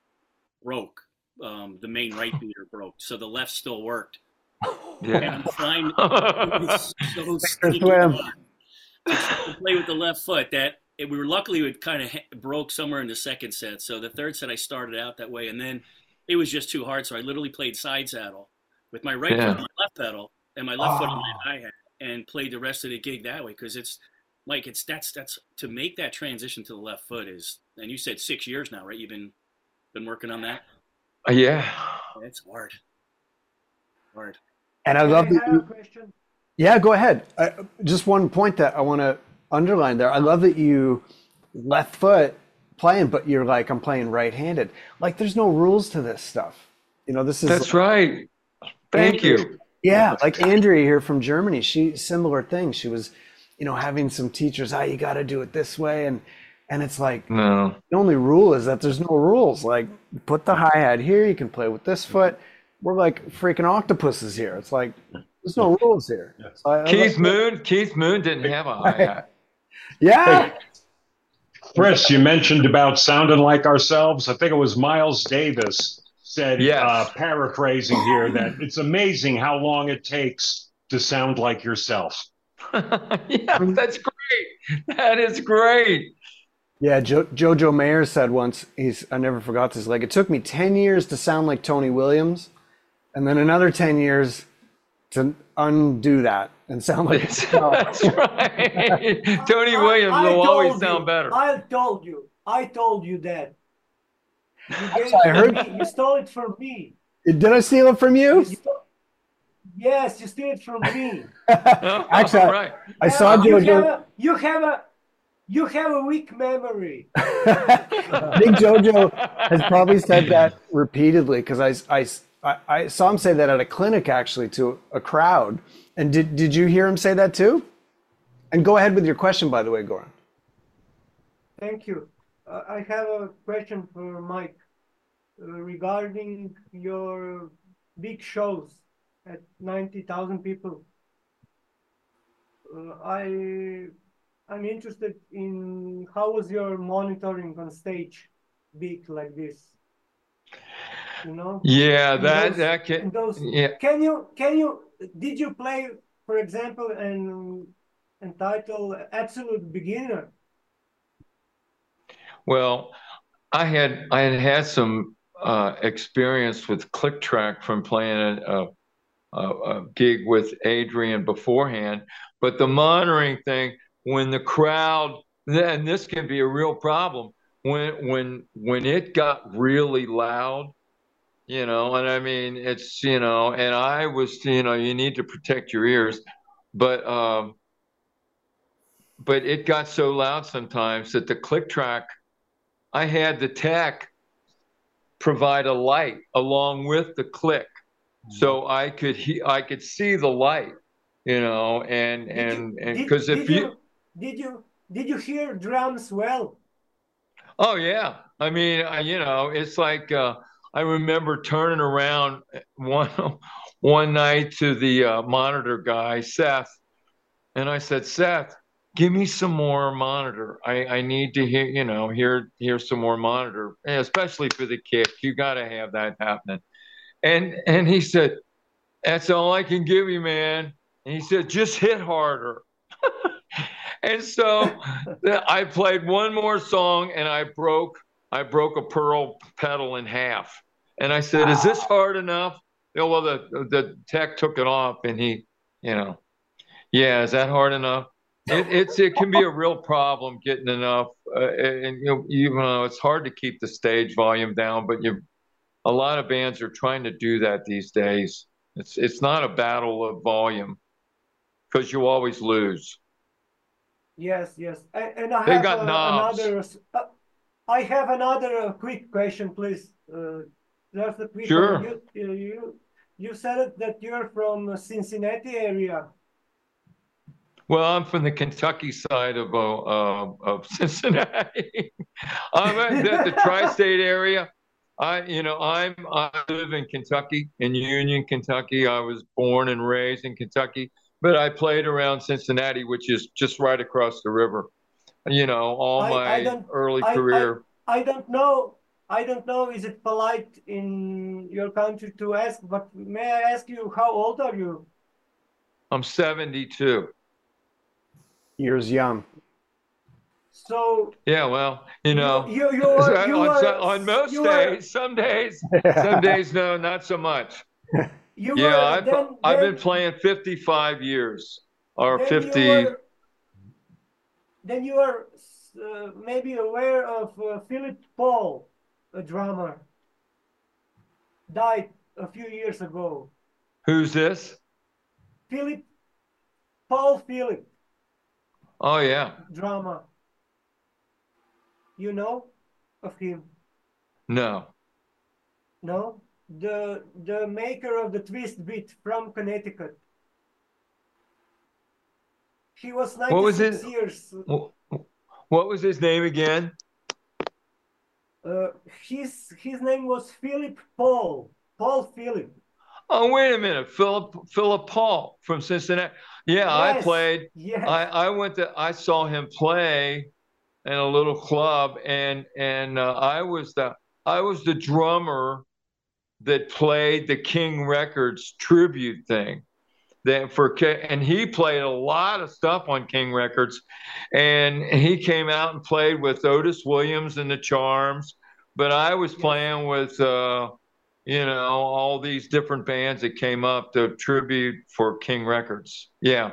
Speaker 4: broke. Um, the main right beater broke, so the left still worked. And
Speaker 2: Yeah.
Speaker 4: I'm trying. So to play with the left foot. That we were luckily it kind of broke somewhere in the second set. So the third set I started out that way, and then it was just too hard. So I literally played side saddle with my right
Speaker 2: Yeah.
Speaker 4: foot on my left pedal and my left foot on
Speaker 1: Oh.
Speaker 4: my hi hat and played the rest of the gig that way because it's Mike, it's that's that's to make that transition to the left foot is and you said six years now, right? You've been been working on that.
Speaker 2: Uh, yeah.
Speaker 4: It's hard. Hard.
Speaker 1: And I love
Speaker 3: I have a question.
Speaker 1: yeah, go ahead. Uh, just one point that I want to underline there. I love that you left foot playing, but you're like, I'm playing right handed. Like, there's no rules to this stuff. You know, this is
Speaker 2: That's right. Thank you.
Speaker 1: Yeah, like Andrea here from Germany, she similar thing. She was, you know, having some teachers, ah, you got to do it this way, and and it's like
Speaker 2: No.
Speaker 1: the only rule is that there's no rules. Like, put the hi hat here. You can play with this foot. We're like freaking octopuses here. It's like there's no rules here. So I- I
Speaker 2: Keith
Speaker 1: love-
Speaker 2: Moon. Keith Moon didn't have a hi hat.
Speaker 1: Yeah,
Speaker 5: Chris, you mentioned about sounding like ourselves. I think it was Miles Davis said,
Speaker 2: Yes.
Speaker 5: uh, paraphrasing here, that it's amazing how long it takes to sound like yourself.
Speaker 2: yeah, that's great. That is great.
Speaker 1: yeah. Jo- Jojo Mayer said once, he's I never forgot this. Like, it took me ten years to sound like Tony Williams, and then another ten years to undo that and sound like
Speaker 2: that's right. Tony Williams
Speaker 3: I
Speaker 2: will always
Speaker 3: you,
Speaker 2: sound better.
Speaker 3: I told you. I told you that. You gave
Speaker 1: I heard-
Speaker 3: You stole it from me.
Speaker 1: Did I steal it from you?
Speaker 3: You stole- Yes, you stole it from me.
Speaker 1: Actually,
Speaker 2: All right.
Speaker 1: I saw
Speaker 3: Uh, you have
Speaker 1: Jojo.
Speaker 3: a, you have a you have a weak memory.
Speaker 1: I think Jojo has probably said that repeatedly because I, I, I, I saw him say that at a clinic actually to a crowd. And did, did you hear him say that too? And go ahead with your question, by the way, Goran.
Speaker 3: Thank you. I have a question for Mike uh, regarding your big shows at 90,000 people. Uh, I I'm interested in how was your monitoring on stage big like this? You know?
Speaker 2: Yeah, that
Speaker 3: those-
Speaker 2: that can.
Speaker 3: those
Speaker 2: Yeah.
Speaker 3: can you can you did you play for example an entitled Absolute Beginner?
Speaker 2: Well, I had I had had some uh, experience with Click Track from playing a, a, a gig with Adrian beforehand, but the monitoring thing when the crowd and this can be a real problem when when when it got really loud you know and i mean it's you know and i was you know you need to protect your ears but um but it got so loud sometimes that the click track I had the tech provide a light along with the click, so I could he, I could see the light, you know, and and and because if
Speaker 3: did
Speaker 2: you,
Speaker 3: did you did you hear drums well?
Speaker 2: oh yeah, I mean, I, you know, it's like uh, I remember turning around one one night to the uh, monitor guy Seth, and I said, Seth, give me some more monitor. I, I need to hear, you know, hear hear some more monitor, especially for the kick. You got to have that happening. And and he said, that's all I can give you, man. And he said, just hit harder. and so I played one more song, and I broke I broke a pearl pedal in half. And I said, is this hard enough? Yeah, well, the the tech took it off, and he, you know, yeah, is that hard enough? It, it's it can be a real problem getting enough, uh, and you know, you know it's hard to keep the stage volume down. But you, a lot of bands are trying to do that these days. It's it's not a battle of volume, because you always lose.
Speaker 3: Yes, yes. And, and I
Speaker 2: They
Speaker 3: have
Speaker 2: got knobs.
Speaker 3: another. Uh, I have another uh, quick question, please. Uh, just a quick
Speaker 2: Sure.
Speaker 3: one. You, you you you said that you're from Cincinnati area.
Speaker 2: Well, I'm from the Kentucky side of uh, uh, of Cincinnati. I'm at the, the tri-state area. I, you know, I'm I live in Kentucky, in Union, Kentucky. I was born and raised in Kentucky, but I played around Cincinnati, which is just right across the river. You know, all
Speaker 3: I-
Speaker 2: my
Speaker 3: I
Speaker 2: early
Speaker 3: I- I-
Speaker 2: career.
Speaker 3: I don't know. I don't know. Is it polite in your country to ask? But may I ask you how old are you?
Speaker 2: I'm 72.
Speaker 1: Years young.
Speaker 3: So
Speaker 2: Yeah, well, you know,
Speaker 3: you you are,
Speaker 2: on,
Speaker 3: you are,
Speaker 2: on most
Speaker 3: you are-
Speaker 2: days, some days, some days, no, not so much.
Speaker 3: You
Speaker 2: Yeah,
Speaker 3: were,
Speaker 2: I've,
Speaker 3: then,
Speaker 2: I've
Speaker 3: then,
Speaker 2: been playing 55 years or
Speaker 3: then
Speaker 2: 50.
Speaker 3: You were, then you are uh, maybe aware of uh, Philip Paul, a drummer, died a few years ago.
Speaker 2: Who's this?
Speaker 3: Philip, Paul Philip,
Speaker 2: Oh, yeah.
Speaker 3: Drama. You know of him?
Speaker 2: No.
Speaker 3: No, the the maker of the twist beat from Connecticut. He was
Speaker 2: What was
Speaker 3: 96 years.
Speaker 2: What was his name again?
Speaker 3: Uh, his his name was Philip Paul. Paul Philip.
Speaker 2: Oh, wait a minute. Philip Philip Paul from Cincinnati. Yeah, I played.
Speaker 3: Yes.
Speaker 2: I, I went to I saw him play in a little club and and uh, I was the I was the drummer that played the King Records tribute thing. That for and he played a lot of stuff on King Records and he came out and played with Otis Williams and the Charms, but I was playing with uh you know all these different bands that came up to tribute for King Records. Yeah.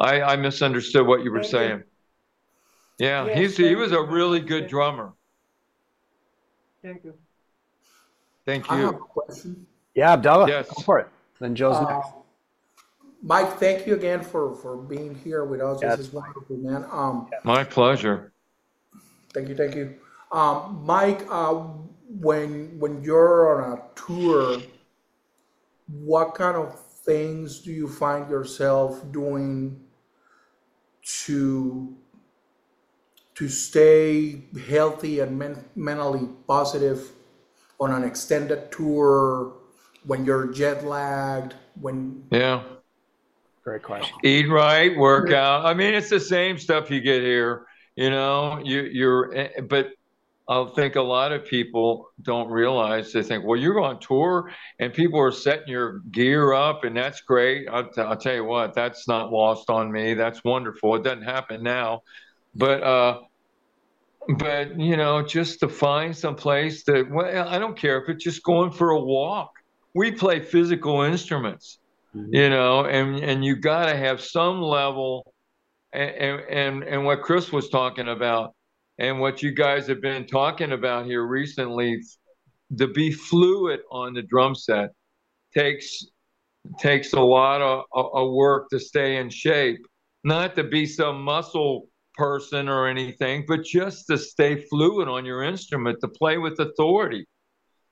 Speaker 2: I, I misunderstood what you were
Speaker 3: Thank you.
Speaker 2: saying. Yeah,
Speaker 3: Yes,
Speaker 2: he's he was a really good drummer.
Speaker 3: Thank you.
Speaker 2: Thank
Speaker 6: I have a
Speaker 2: you.
Speaker 6: question.
Speaker 1: Yeah, Abdallah,
Speaker 2: Yes.
Speaker 1: go for it. Then Joe's
Speaker 6: Uh,
Speaker 1: next.
Speaker 6: Mike, thank you again for, for being here with us.
Speaker 1: Yeah,
Speaker 6: This is wonderful, man. Um,
Speaker 2: My pleasure.
Speaker 6: thank you, thank you. Um, Mike, uh, when when you're on a tour, what kind of things do you find yourself doing to to stay healthy and men- mentally positive on an extended tour when you're jet lagged when
Speaker 2: Yeah.
Speaker 1: Great question.
Speaker 2: Eat right, work out. I mean, it's the same stuff you get here. You know, you you're eh, but I think a lot of people don't realize they think, well, you're on tour and people are setting your gear up, and that's great. I'll, t- I'll tell you what, that's not lost on me. That's wonderful. It doesn't happen now, but uh, but you know, just to find some place that well, I don't care if it's just going for a walk. We play physical instruments, you know, and and you got to have some level, and and and what Chris was talking about and what you guys have been talking about here recently to be fluid on the drum set takes takes a lot of, of work to stay in shape. Not to be some muscle person or anything but just to stay fluid on your instrument to play with authority.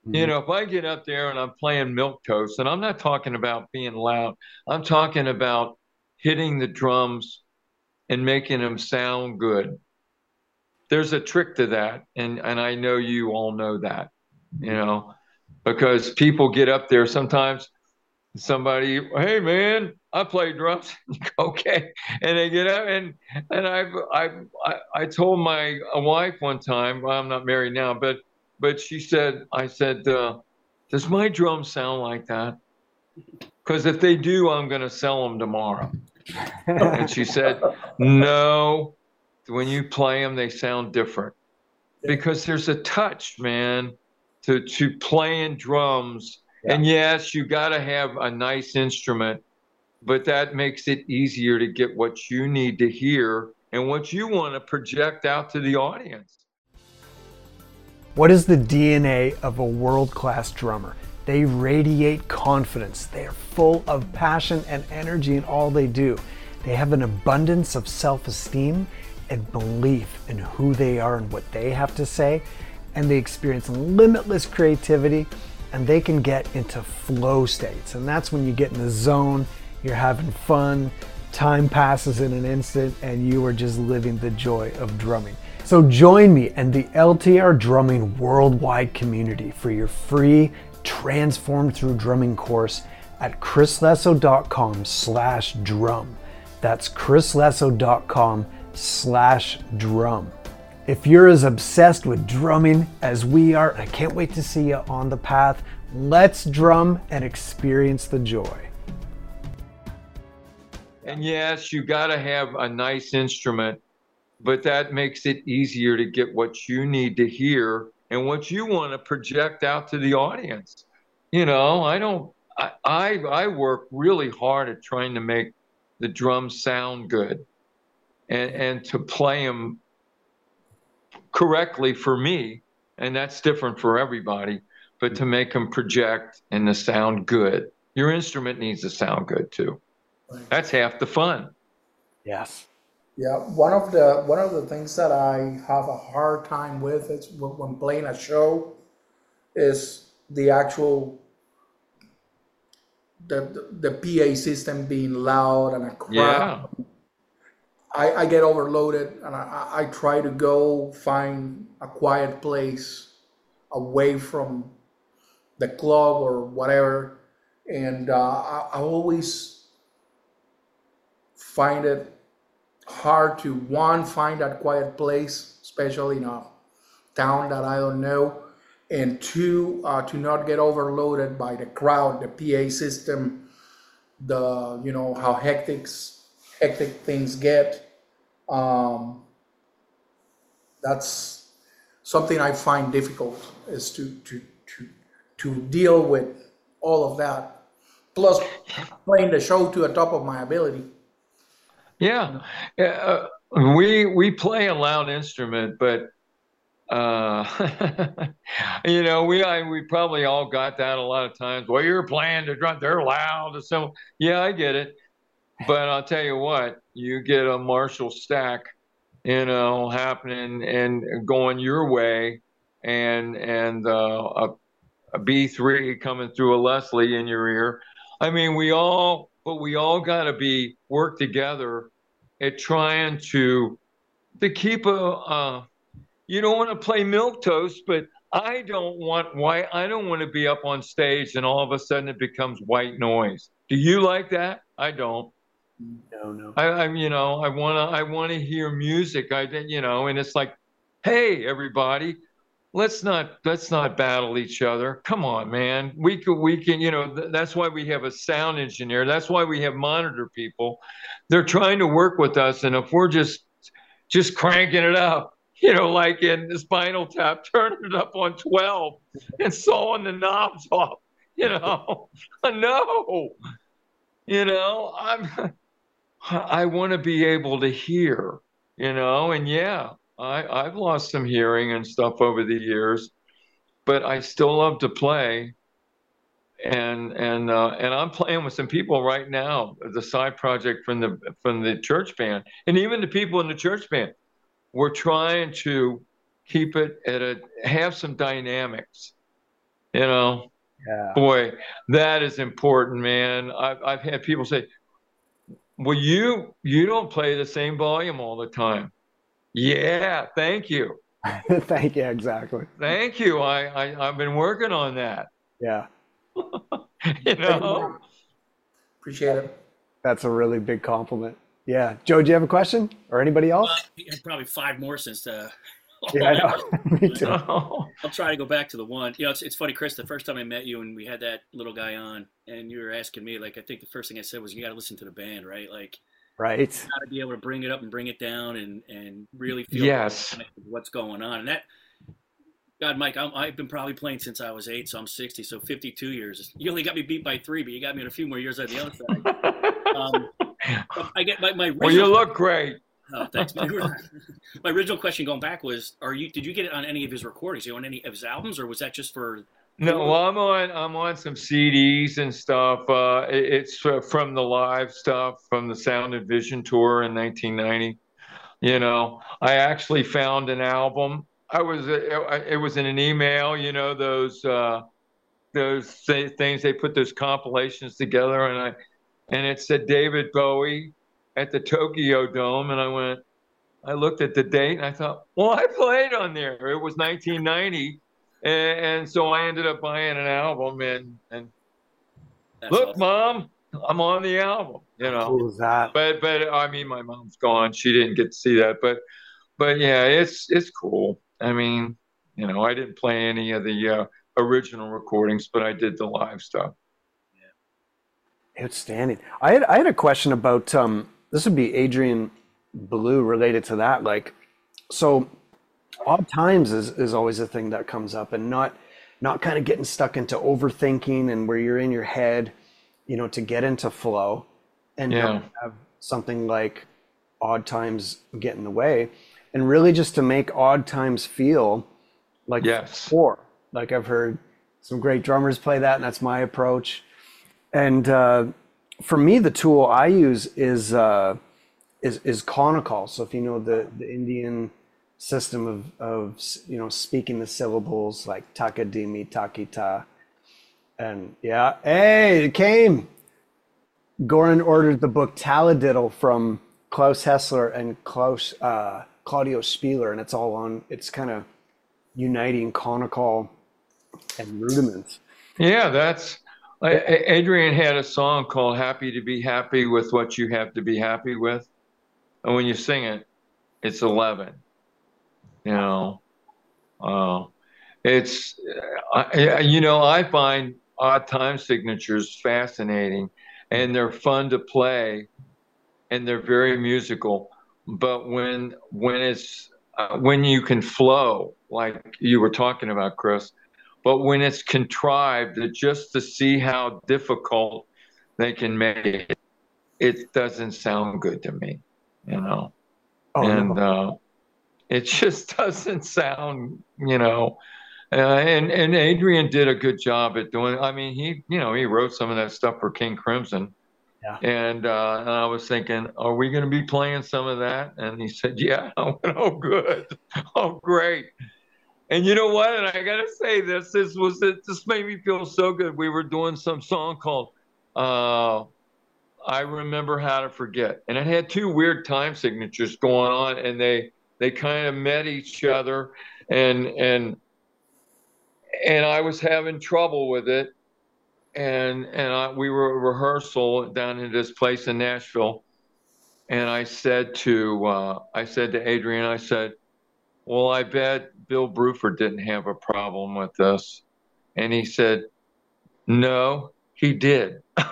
Speaker 2: You mm-hmm. know if i get up there and i'm playing milk toast and i'm not talking about being loud i'm talking about hitting the drums and making them sound good there's a trick to that and and i know you all know that you know because people get up there sometimes somebody hey man i play drums. Okay. And they get up and and i i i, I told my wife one time well, i'm not married now but but she said i said uh, does my drum sound like that? Because if they do i'm going to sell them tomorrow. And she said no when you play them they sound different because there's a touch man to to playing drums and yes you got to have a nice instrument but that makes it easier to get what you need to hear and what you want to project out to the audience
Speaker 1: What is the DNA of a world class drummer? They radiate confidence. They are full of passion and energy in all they do. They have an abundance of self esteem and belief in who they are and what they have to say. And they experience limitless creativity and they can get into flow states. And that's when you get in the zone, you're having fun, time passes in an instant, and you are just living the joy of drumming. So join me and the LTR Drumming worldwide community for your free Transform Through Drumming course at chrislesso.com slash drum. That's chrislesso.com slash drum. If you're as obsessed with drumming as we are, I can't wait to see you on the path. Let's drum and experience the joy.
Speaker 2: And yes, you got to have a nice instrument, but that makes it easier to get what you need to hear and what you want to project out to the audience. You know, I don't I, I I work really hard at trying to make the drums sound good, and and to play them correctly for me, and that's different for everybody. But to make them project and to sound good, your instrument needs to sound good too. That's half the fun.
Speaker 1: Yes.
Speaker 6: Yeah, one of the one of the things that I have a hard time with is when when playing a show is the actual the the, the PA system being loud and a crowd.
Speaker 2: Yeah.
Speaker 6: I, I get overloaded and I, I try to go find a quiet place away from the club or whatever. And uh, I, I always find it hard to one, find that quiet place, especially in a town that I don't know. And two, uh, to not get overloaded by the crowd, the PA system, the, you know, how hectic, hectic things get. Um, that's something I find difficult is to, to, to, to deal with all of that. Plus playing the show to the top of my ability.
Speaker 2: Yeah, uh, we we play a loud instrument, but uh, you know, we I, we probably all got that a lot of times. Well, you're playing the drum; they're loud. and So yeah, I get it. But I'll tell you what, you get a Marshall stack, you know, happening and going your way, and and uh, a, a B3 coming through a Leslie in your ear. I mean, we all, but we all got to be work together at trying to to keep a. Uh, you don't want to play milk toast, but I don't want white. I don't want to be up on stage and all of a sudden it becomes white noise. Do you like that? I don't.
Speaker 1: No, no.
Speaker 2: I, I'm, you know, I wanna, I wanna hear music. I, you know, and it's like, hey, everybody, let's not, let's not battle each other. Come on, man. We can, we can, you know, th- that's why we have a sound engineer. That's why we have monitor people. They're trying to work with us, and if we're just, just cranking it up, you know, like in the Spinal Tap, turning it up on twelve and sawing the knobs off, you know, no. You know, I'm. I want to be able to hear, you know, and yeah, I, I've lost some hearing and stuff over the years, but I still love to play. And and uh, and I'm playing with some people right now, the side project from the from the church band, and even the people in the church band. We're trying to keep it at a have some dynamics, you know.
Speaker 1: Yeah.
Speaker 2: Boy, that is important, man. I've I've had people say, well, you you don't play the same volume all the time. Yeah, thank you,
Speaker 1: Thank you. Exactly.
Speaker 2: thank you. I, I I've been working on that.
Speaker 1: Yeah.
Speaker 2: You know.
Speaker 6: Appreciate it.
Speaker 1: That's a really big compliment. Yeah. Joe, do you have a question or anybody else?
Speaker 4: Uh, probably five more since uh
Speaker 1: Yeah, I know. Me too.
Speaker 4: I'll try to go back to the one. You know, it's, it's funny, Chris. The first time I met you and we had that little guy on, and you were asking me, like, I think the first thing I said was, "You got to listen to the band, right? Like,
Speaker 1: Right.
Speaker 4: You got to be able to bring it up and bring it down, and and really feel
Speaker 2: Yes.
Speaker 4: what's going on." And that, God, Mike, I'm, I've been probably playing since I was eight, so I'm 60, so 52 years. You only got me beat by three, but you got me in a few more years on the other side. Um, I get my my.
Speaker 2: well, you look great.
Speaker 4: Oh, thanks. My, my original question going back was: Are you? Did you get it on any of his recordings? You on any of his albums, or was that just for?
Speaker 2: No, well, I'm on I'm on some CDs and stuff. Uh, it- it's uh, from the live stuff from the Sound and Vision tour in 1990. You know, I actually found an album. I was uh, it was in an email. You know those uh, those th- things they put those compilations together, and I and it said David Bowie at the Tokyo Dome, and I went. I looked at the date and I thought, well, I played on there. It was 1990 and, and so I ended up buying an album and and
Speaker 4: That's
Speaker 2: look,
Speaker 4: awesome.
Speaker 2: mom, I'm on the album, you know.
Speaker 1: Cool as that.
Speaker 2: But but I mean, my mom's gone; she didn't get to see that. But but yeah, it's it's cool. I mean, you know, I didn't play any of the uh, original recordings, but I did the live stuff.
Speaker 1: Outstanding. I had I had a question about um this would be Adrian Belew related to that. Like so odd times is, is always a thing that comes up and not not kind of getting stuck into overthinking and where you're in your head, you know, to get into flow and
Speaker 2: Yeah.
Speaker 1: not have something like odd times get in the way and really just to make odd times feel like
Speaker 2: Yes.
Speaker 1: four. Like I've heard some great drummers play that, and that's my approach. And uh, for me, the tool I use is uh, is is Konnakol. So if you know the the Indian system of of you know speaking the syllables like takadimi takita, and yeah, hey, it came. Goran ordered the book Taladiddle from Claus Hessler and Klaus uh, Claudio Spieler, and it's all on. It's kind of uniting Konnakol and rudiments.
Speaker 2: Yeah, that's. Adrian had a song called "Happy to Be Happy with What You Have to Be Happy with," and when you sing it, it's eleven. You know, uh, it's. I- you know, I find odd time signatures fascinating, and they're fun to play, and they're very musical. But when when it's uh, when you can flow, like you were talking about, Chris but when it's contrived just to see how difficult they can make it it doesn't sound good to me you know
Speaker 1: Oh,
Speaker 2: and
Speaker 1: no.
Speaker 2: uh, it just doesn't sound you know uh, and and adrian did a good job at doing i mean he you know he wrote some of that stuff for king crimson
Speaker 1: Yeah.
Speaker 2: and uh, and I was thinking, are we going to be playing some of that? And he said, yeah. I went, oh, good. Oh, great. And you know what? And I got to say this. This was. This made me feel so good. We were doing some song called uh, "I Remember How to Forget," and it had two weird time signatures going on, and they they kind of met each other, and and and I was having trouble with it, and and I, we were at rehearsal down in this place in Nashville, and I said to uh, I said to Adrian, I said, "Well, I bet Bill Bruford didn't have a problem with this," and he said, "No, he did."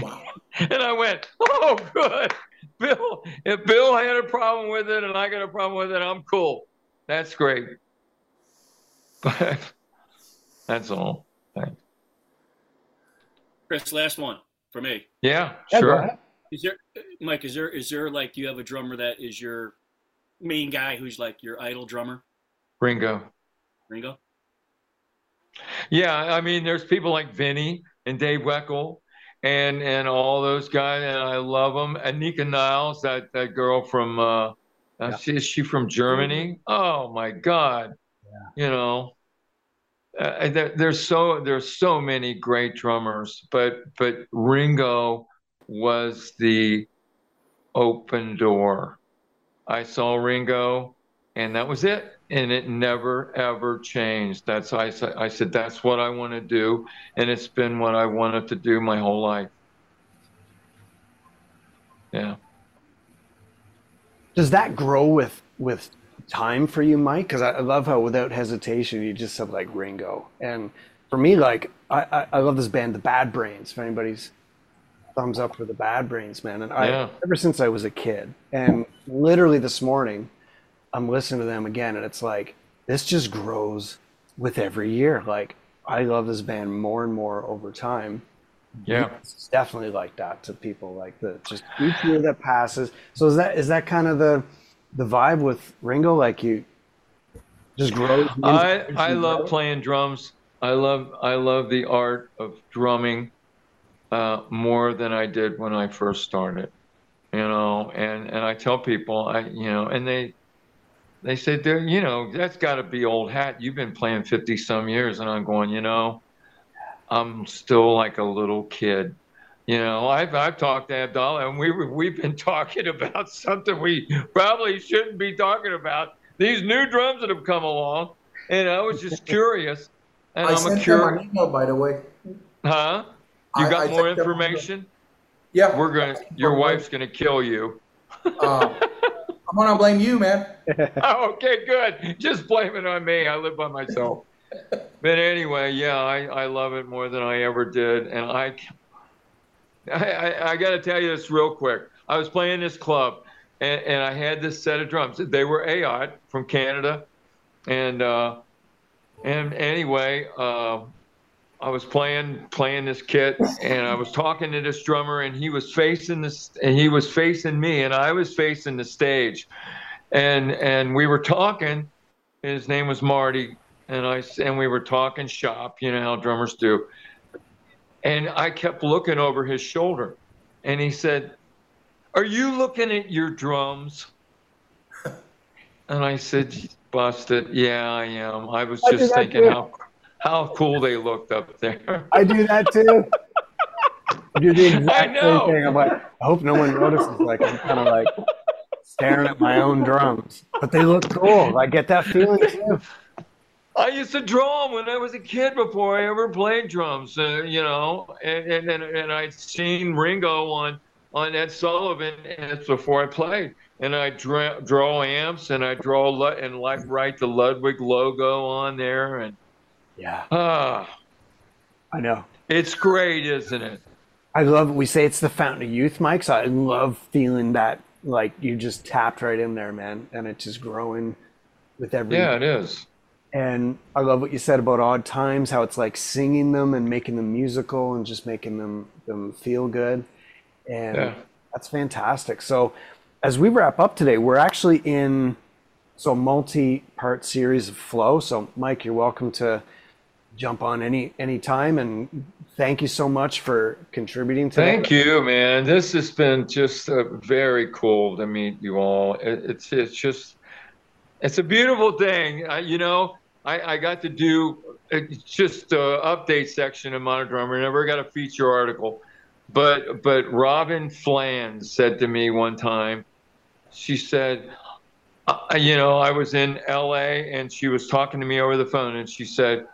Speaker 6: Wow.
Speaker 2: And I went, "Oh, good, Bill. If Bill had a problem with it and I got a problem with it, I'm cool. That's great." But that's all. Thanks.
Speaker 4: Chris, last one for me.
Speaker 2: Yeah,
Speaker 1: Yeah,
Speaker 2: sure.
Speaker 4: Is there, Mike? Is there is there like you have a drummer that is your main guy who's like your idol drummer?
Speaker 2: Ringo.
Speaker 4: Ringo.
Speaker 2: Yeah, I mean, there's people like Vinny and Dave Weckl and and all those guys, and I love them. And Anika Nilles, that that girl from, uh,
Speaker 1: Yeah.
Speaker 2: uh, she, is she from Germany? Oh my God, you know. Uh, there, there's so there's so many great drummers, but but Ringo was the open door. I saw Ringo, and that was it. And it never ever changed. That's I. I said that's what I want to do, and it's been what I wanted to do my whole life. Yeah.
Speaker 1: Does that grow with with time for you, Mike? Because I, I love how without hesitation you just said like Ringo, and for me, like I, I, I love this band, the Bad Brains. If anybody's thumbs up for the Bad Brains, man, and I
Speaker 2: Yeah.
Speaker 1: ever since I was a kid, and literally this morning, I'm listening to them again, and it's like this just grows with every year. Like I love this band more and more over time.
Speaker 2: Yeah.
Speaker 1: It's definitely like that to people like the just each year that passes. So is that is that kind of the the vibe with Ringo? Like you just grows.
Speaker 2: I I love playing drums. I love I love the art of drumming uh, more than I did when I first started. You know, and and I tell people I you know, and they they say they're you know that's got to be old hat. You've been playing fifty some years, and I'm going you know, I'm still like a little kid. You know, I've I've talked to Abdallah, and we we've been talking about something we probably shouldn't be talking about. These new drums that have come along, and I was just curious. And
Speaker 6: I
Speaker 2: I'm
Speaker 6: sent them
Speaker 2: curious,
Speaker 6: an email, by the way.
Speaker 2: huh? You got
Speaker 6: I
Speaker 2: more
Speaker 6: sent them-
Speaker 2: information?
Speaker 6: Yeah.
Speaker 2: We're gonna. Your wife's gonna kill you.
Speaker 6: Uh, I'm gonna blame you, man.
Speaker 2: Oh, okay, good. Just blame it on me. I live by myself. But anyway, yeah, I, I love it more than I ever did, and I, I, I, I got to tell you this real quick. I was playing this club, and, and I had this set of drums. They were Ayotte from Canada, and uh, And anyway, uh, I was playing playing this kit, and I was talking to this drummer, and he was facing this, and he was facing me, and I was facing the stage, and and we were talking. His name was Marty, and I and we were talking shop. You know how drummers do. And I kept looking over his shoulder, and he said, "Are you looking at your drums?" And I said, "Busted, yeah, I am. I was just
Speaker 1: that
Speaker 2: thinking how how cool they looked up there."
Speaker 1: I do that too. I do the exact same thing. I'm like, I hope no one notices. Like I'm kind of like staring at my own drums, but they look cool. I get that feeling too.
Speaker 2: I used to draw 'em when I was a kid before I ever played drums, uh, you know, and, and, and, and I'd seen Ringo on, on Ed Sullivan and it's before I played. And I draw, draw amps and I draw and like write the Ludwig logo on there. And
Speaker 1: Yeah,
Speaker 2: ah,
Speaker 1: I know.
Speaker 2: it's great, isn't it?
Speaker 1: I love. We say it's the fountain of youth, Mike. So I love feeling that. Like you just tapped right in there, man, and it's just growing with every
Speaker 2: Yeah, it is.
Speaker 1: And I love what you said about odd times, how it's like singing them and making them musical and just making them them feel good. And
Speaker 2: Yeah.
Speaker 1: that's fantastic. So as we wrap up today, we're actually in so multi-part series of flow. So Mike, you're welcome to jump on any any time and thank you so much for contributing today.
Speaker 2: Thank you, man. This has been just uh, very cool to meet you all. It, it's it's just it's a beautiful thing. I, you know, I, I got to do just a update section in Modern Drummer. Never got a feature article, but but Robyn Flans said to me one time, she said, uh, you know, I was in L.A. and she was talking to me over the phone, and she said,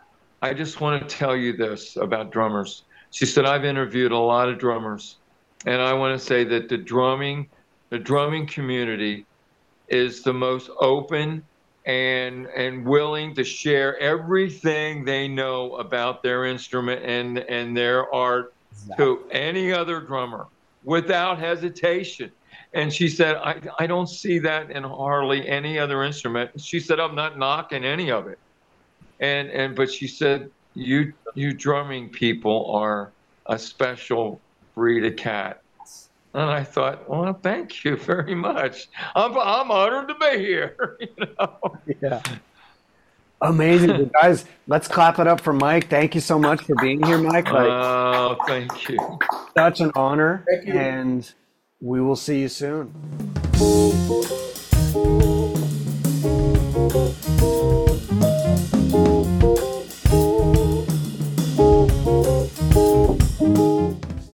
Speaker 2: I just want to tell you this about drummers. She said, I've interviewed a lot of drummers, and I want to say that the drumming, the drumming community is the most open and and willing to share everything they know about their instrument and and their art to any other drummer without hesitation. And she said, I, I don't see that in hardly any other instrument. She said, I'm not knocking any of it. And and but she said, you you drumming people are a special breed of cat. And I thought, well, thank you very much. I'm I'm honored to be here. you know?
Speaker 1: Yeah. Amazing. Well, guys, let's clap it up for Mike. Thank you so much for being here, Mike. Like
Speaker 2: Oh, thank you.
Speaker 1: such an honor.
Speaker 6: Thank you.
Speaker 1: And we will see you soon.